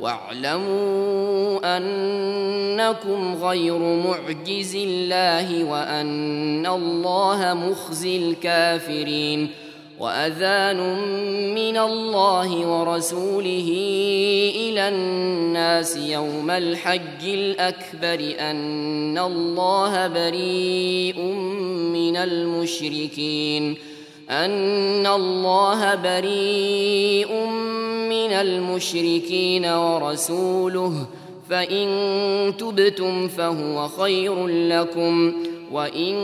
واعلموا أنكم غير معجز الله وأن الله مخزي الكافرين وأذان من الله ورسوله إلى الناس يوم الحج الأكبر أن الله بريء من المشركين أن الله بريء من المشركين ورسوله فإن تبتم فهو خير لكم وإن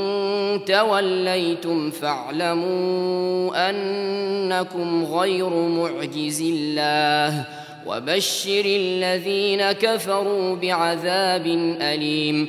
توليتم فاعلموا أنكم غير معجز الله وبشر الذين كفروا بعذاب أليم.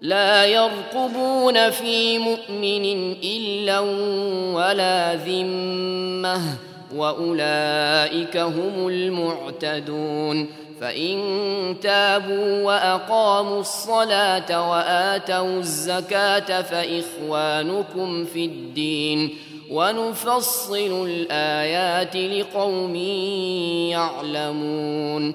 لا يرقبون في مؤمن إلا ولا ذمة وأولئك هم المعتدون. فإن تابوا وأقاموا الصلاة وآتوا الزكاة فإخوانكم في الدين. ونفصل الآيات لقوم يعلمون.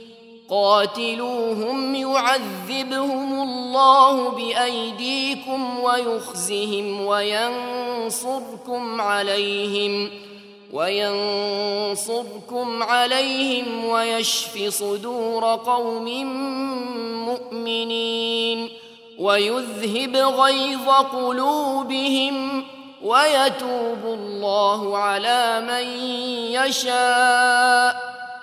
قاتلوهم يعذبهم الله بأيديكم ويخزهم وينصركم عليهم وينصركم عليهم ويشف صدور قوم مؤمنين ويذهب غيظ قلوبهم ويتوب الله على من يشاء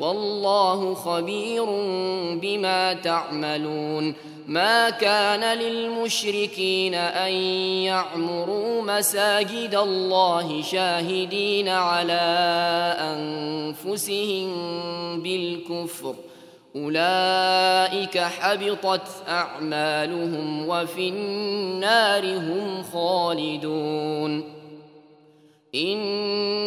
والله خبير بما تعملون ما كان للمشركين أن يعمروا مساجد الله شاهدين على أنفسهم بالكفر. أولئك حبطت أعمالهم وفي النار هم خالدون.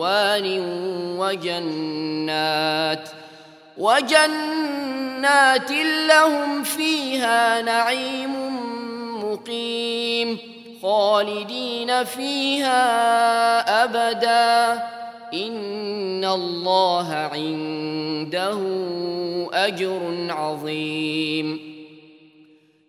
رضوان وجنات وجنات لهم فيها نعيم مقيم خالدين فيها أبدا. إن الله عنده أجر عظيم.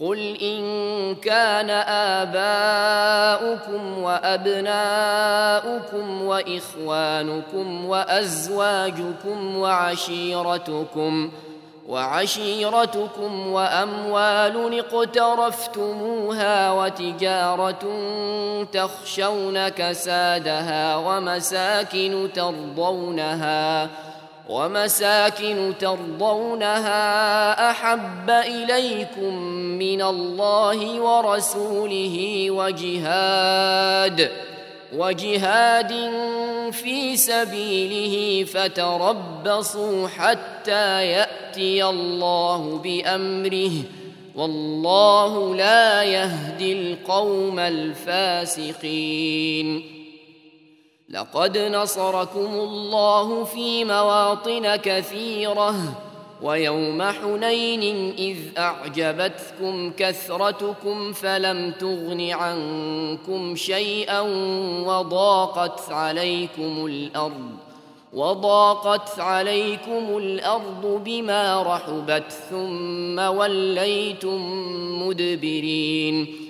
قل إن كان آباؤكم وأبناؤكم وإخوانكم وأزواجكم وعشيرتكم وعشيرتكم وأموال اقترفتموها وتجارة تخشون كسادها ومساكن ترضونها ۖ ومساكن ترضونها أحب إليكم من الله ورسوله وجهاد وجهاد في سبيله فتربصوا حتى يأتي الله بأمره. والله لا يهدي القوم الفاسقين. لقد نصركم الله في مواطن كثيرة ويوم حنين إذ أعجبتكم كثرتكم فلم تغن عنكم شيئا وضاقت عليكم الأرض وضاقت عليكم الأرض بما رحبت ثم وليتم مدبرين.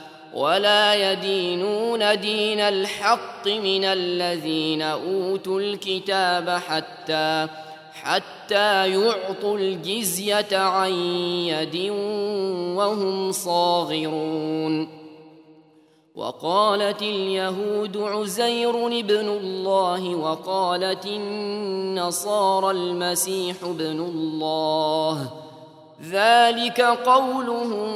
ولا يدينون دين الحق من الذين أوتوا الكتاب حتى حتى يعطوا الجزية عن يد وهم صاغرون. وقالت اليهود عزير ابن الله وقالت النصارى المسيح ابن الله. ذلك قولهم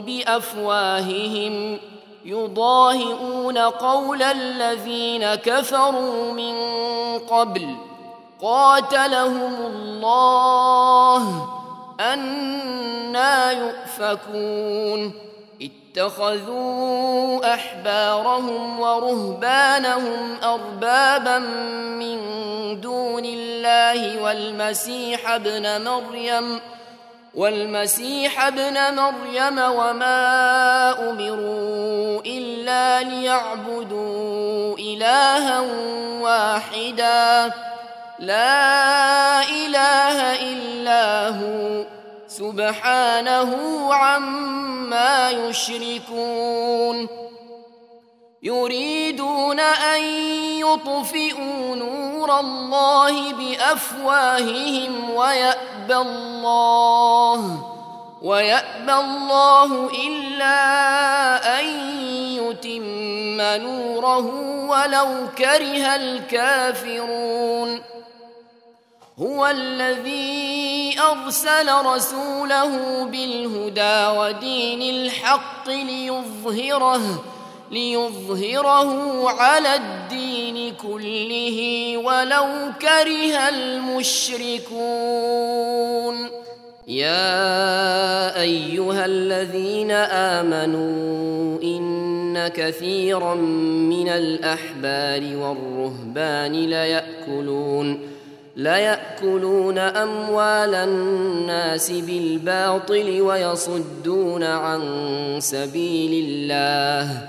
بأفواههم. يضاهئون قول الذين كفروا من قبل. قاتلهم الله. أنا يؤفكون. اتخذوا أحبارهم ورهبانهم أربابا من دون الله والمسيح ابن مريم. والمسيح ابن مريم وما أمروا إلا ليعبدوا إلها واحدا. لا إله إلا هو. سبحانه عما يشركون. يريدون أن يطفئوا نور الله بأفواههم ويأبى الله ويأبى الله إلا أن يتم نوره ولو كره الكافرون. هو الذي أرسل رسوله بالهدى ودين الحق ليظهره ليظهره على الدين كله ولو كره المشركون. يا أيها الذين آمنوا إن كثيرا من الأحبار والرهبان ليأكلون ليأكلون أموال الناس بالباطل ويصدون عن سبيل الله.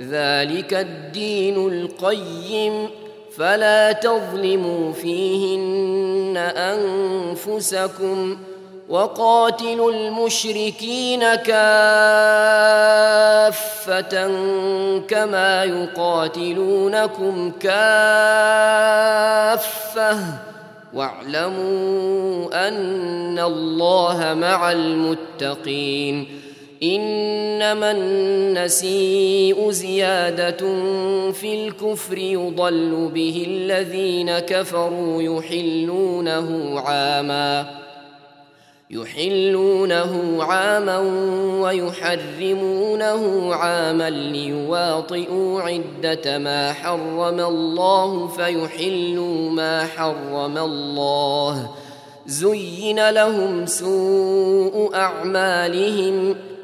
ذلك الدين القيم فلا تظلموا فيهن أنفسكم ۖ وقاتلوا المشركين كافة كما يقاتلونكم كافة واعلموا أن الله مع المتقين إنما النسيء زيادة في الكفر يضل به الذين كفروا يحلونه عاماً يحلونه عاما ويحرمونه عاما ليواطئوا عدة ما حرم الله فيحلوا ما حرم الله زين لهم سوء أعمالهم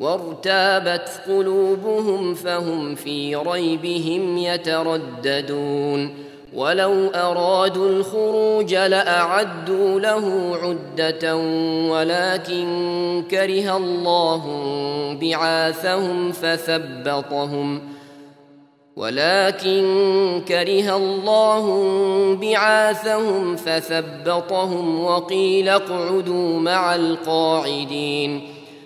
وارتابت قلوبهم فهم في ريبهم يترددون. ولو أرادوا الخروج لأعدوا له عدة ولكن كره الله بعاثهم فثبطهم. ولكن كره الله بعاثهم فثبطهم وقيل اقعدوا مع القاعدين.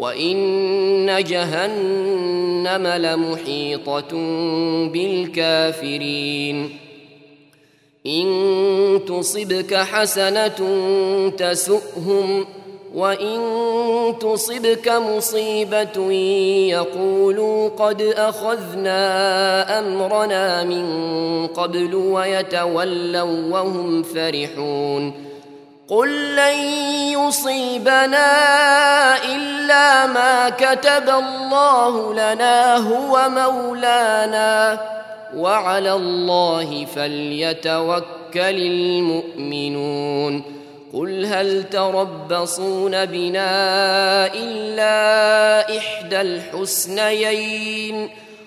وان جهنم لمحيطه بالكافرين ان تصبك حسنه تسؤهم وان تصبك مصيبه يقولوا قد اخذنا امرنا من قبل ويتولوا وهم فرحون قل لن يصيبنا الا ما كتب الله لنا هو مولانا. وعلى الله فليتوكل المؤمنون. قل هل تربصون بنا إلا إحدى الحسنيين؟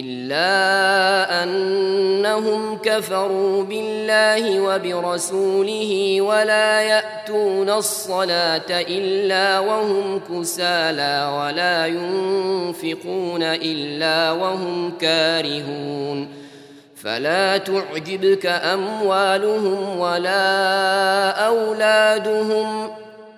إلا أنهم كفروا بالله وبرسوله ولا يأتون الصلاة إلا وهم كسالى ولا ينفقون إلا وهم كارهون فلا تعجبك أموالهم ولا أولادهم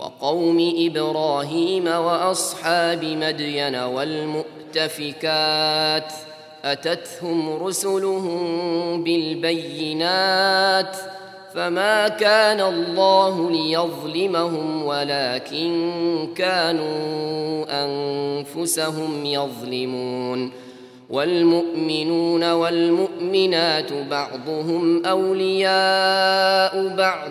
وقوم إبراهيم وأصحاب مدين والمؤتفكات أتتهم رسلهم بالبينات فما كان الله ليظلمهم ولكن كانوا أنفسهم يظلمون والمؤمنون والمؤمنات بعضهم أولياء بعض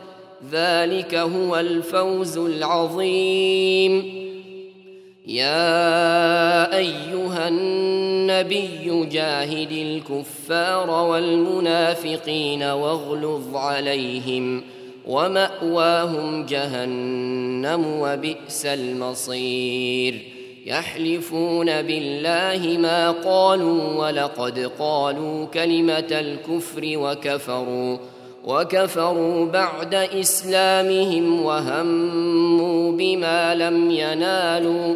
ذلك هو الفوز العظيم. يا أيها النبي جاهد الكفار والمنافقين واغلظ عليهم ومأواهم جهنم وبئس المصير. يحلفون بالله ما قالوا ولقد قالوا كلمة الكفر وكفروا. وكفروا بعد إسلامهم وهموا بما لم ينالوا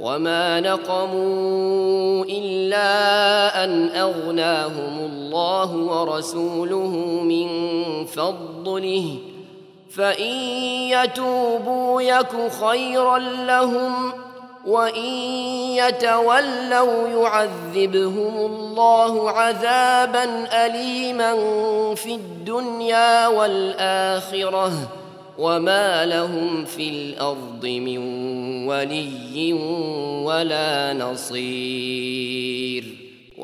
وما نقموا إلا أن أغناهم الله ورسوله من فضله فإن يتوبوا يك خيرا لهم وان يتولوا يعذبهم الله عذابا اليما في الدنيا والاخره وما لهم في الأرض من ولي ولا نصير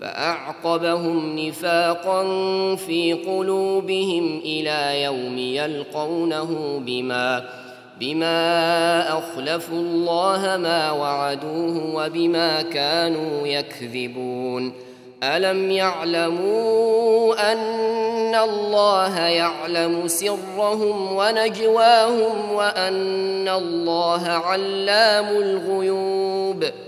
فأعقبهم نفاقا في قلوبهم إلى يوم يلقونه بما بما أخلفوا الله ما وعدوه وبما كانوا يكذبون. ألم يعلموا أن الله يعلم سرهم ونجواهم وأن الله علام الغيوب ۖ؟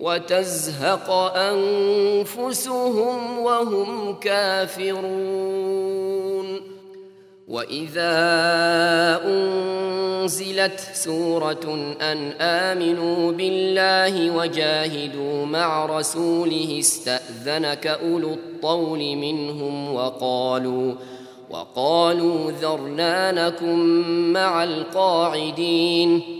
وتزهق أنفسهم وهم كافرون. وإذا أنزلت سورة أن آمنوا بالله وجاهدوا مع رسوله استأذنك أولو الطول منهم وقالوا وقالوا ذرنانكم مع القاعدين.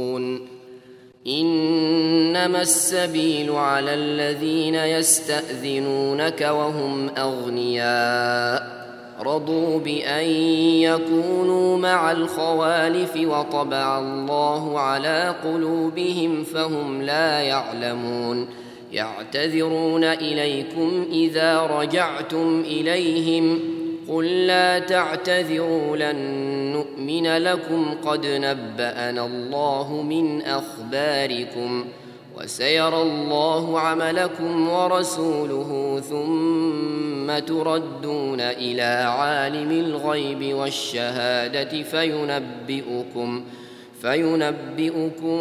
انما السبيل على الذين يستاذنونك وهم اغنياء رضوا بان يكونوا مع الخوالف وطبع الله على قلوبهم فهم لا يعلمون يعتذرون اليكم اذا رجعتم اليهم قل لا تعتذروا لن نؤمن لكم قد نبانا الله من اخباركم وسيرى الله عملكم ورسوله ثم تردون إلى عالم الغيب والشهادة فينبئكم فينبئكم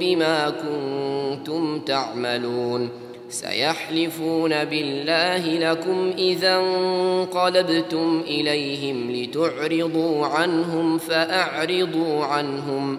بما كنتم تعملون سيحلفون بالله لكم إذا انقلبتم إليهم لتعرضوا عنهم فأعرضوا عنهم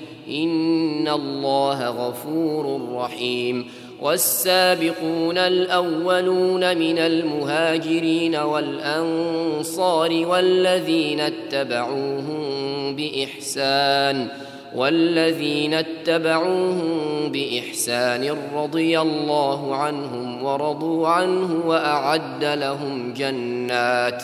إن الله غفور رحيم والسابقون الاولون من المهاجرين والانصار والذين اتبعوهم باحسان والذين اتبعوهم باحسان رضي الله عنهم ورضوا عنه واعد لهم جنات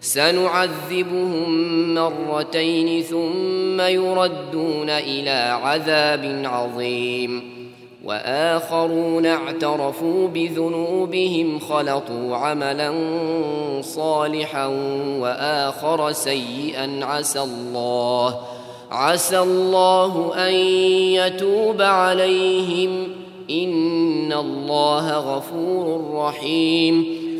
سنعذبهم مرتين ثم يردون إلى عذاب عظيم. وآخرون اعترفوا بذنوبهم خلطوا عملا صالحا وآخر سيئا. عسى الله عسى الله أن يتوب عليهم. إن الله غفور رحيم.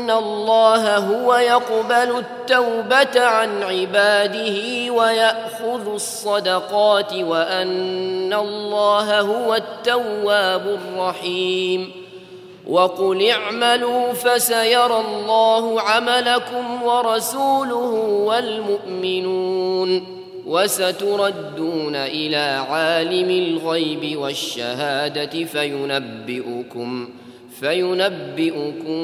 أن الله هو يقبل التوبة عن عباده ويأخذ الصدقات وأن الله هو التواب الرحيم. وقل اعملوا فسيرى الله عملكم ورسوله والمؤمنون. وستردون إلى عالم الغيب والشهادة فينبئكم. فينبئكم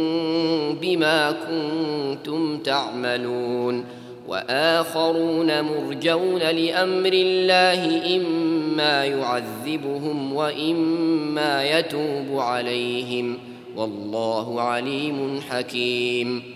بما كنتم تعملون. وآخرون مرجون لأمر الله إما يعذبهم وإما يتوب عليهم. والله عليم حكيم.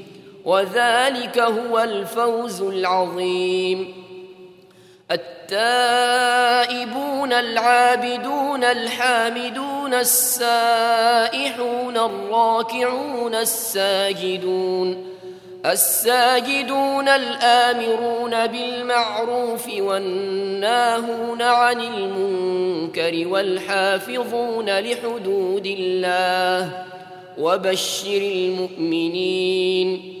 وذلك هو الفوز العظيم. التائبون العابدون الحامدون السائحون الراكعون الساجدون الساجدون الآمرون بالمعروف والناهون عن المنكر والحافظون لحدود الله وبشر المؤمنين.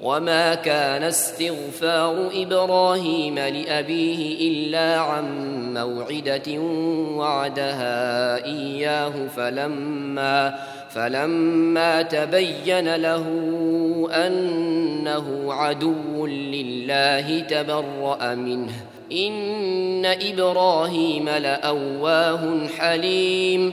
وما كان استغفار إبراهيم لابيه الا عن موعده وعدها اياه فلما فلما تبين له انه عدو لله تبرأ منه. ان إبراهيم لاواه حليم.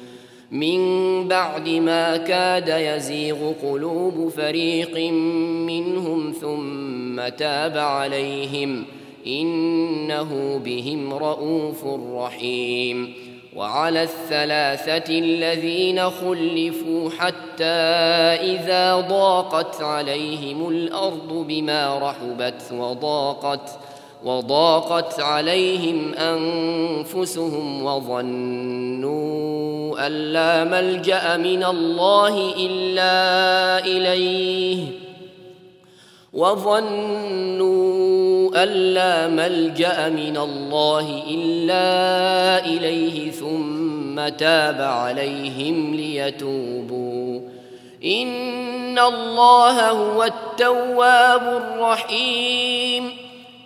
من بعد ما كاد يزيغ قلوب فريق منهم ثم تاب عليهم إنه بهم رءوف رحيم وعلى الثلاثة الذين خلفوا حتى إذا ضاقت عليهم الأرض بما رحبت وضاقت وضاقت عليهم أنفسهم وظنوا أن لا ملجأ من الله إلا إليه وظنوا أن لا ملجأ من الله إلا إليه ثم تاب عليهم ليتوبوا. إن الله هو التواب الرحيم.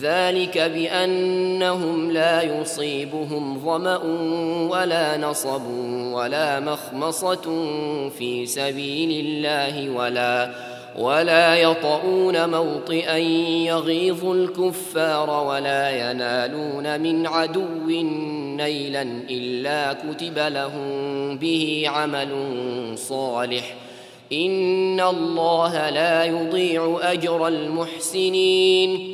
ذلك بأنهم لا يصيبهم ظمأ ولا نصب ولا مخمصة في سبيل الله ولا ولا يطؤون موطئا يغيظ الكفار ولا ينالون من عدو نيلا إلا كتب لهم به عمل صالح. إن الله لا يضيع أجر المحسنين.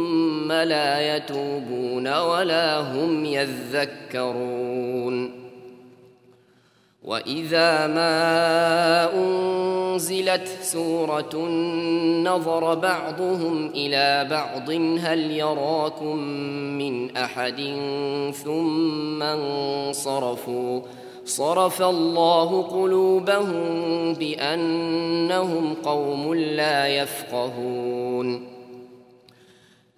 لا يتوبون ولا هم يذكرون. وإذا ما أنزلت سورة نظر بعضهم إلى بعض هل يراكم من أحد؟ ثم انصرفوا. صرف الله قلوبهم بأنهم قوم لا يفقهون.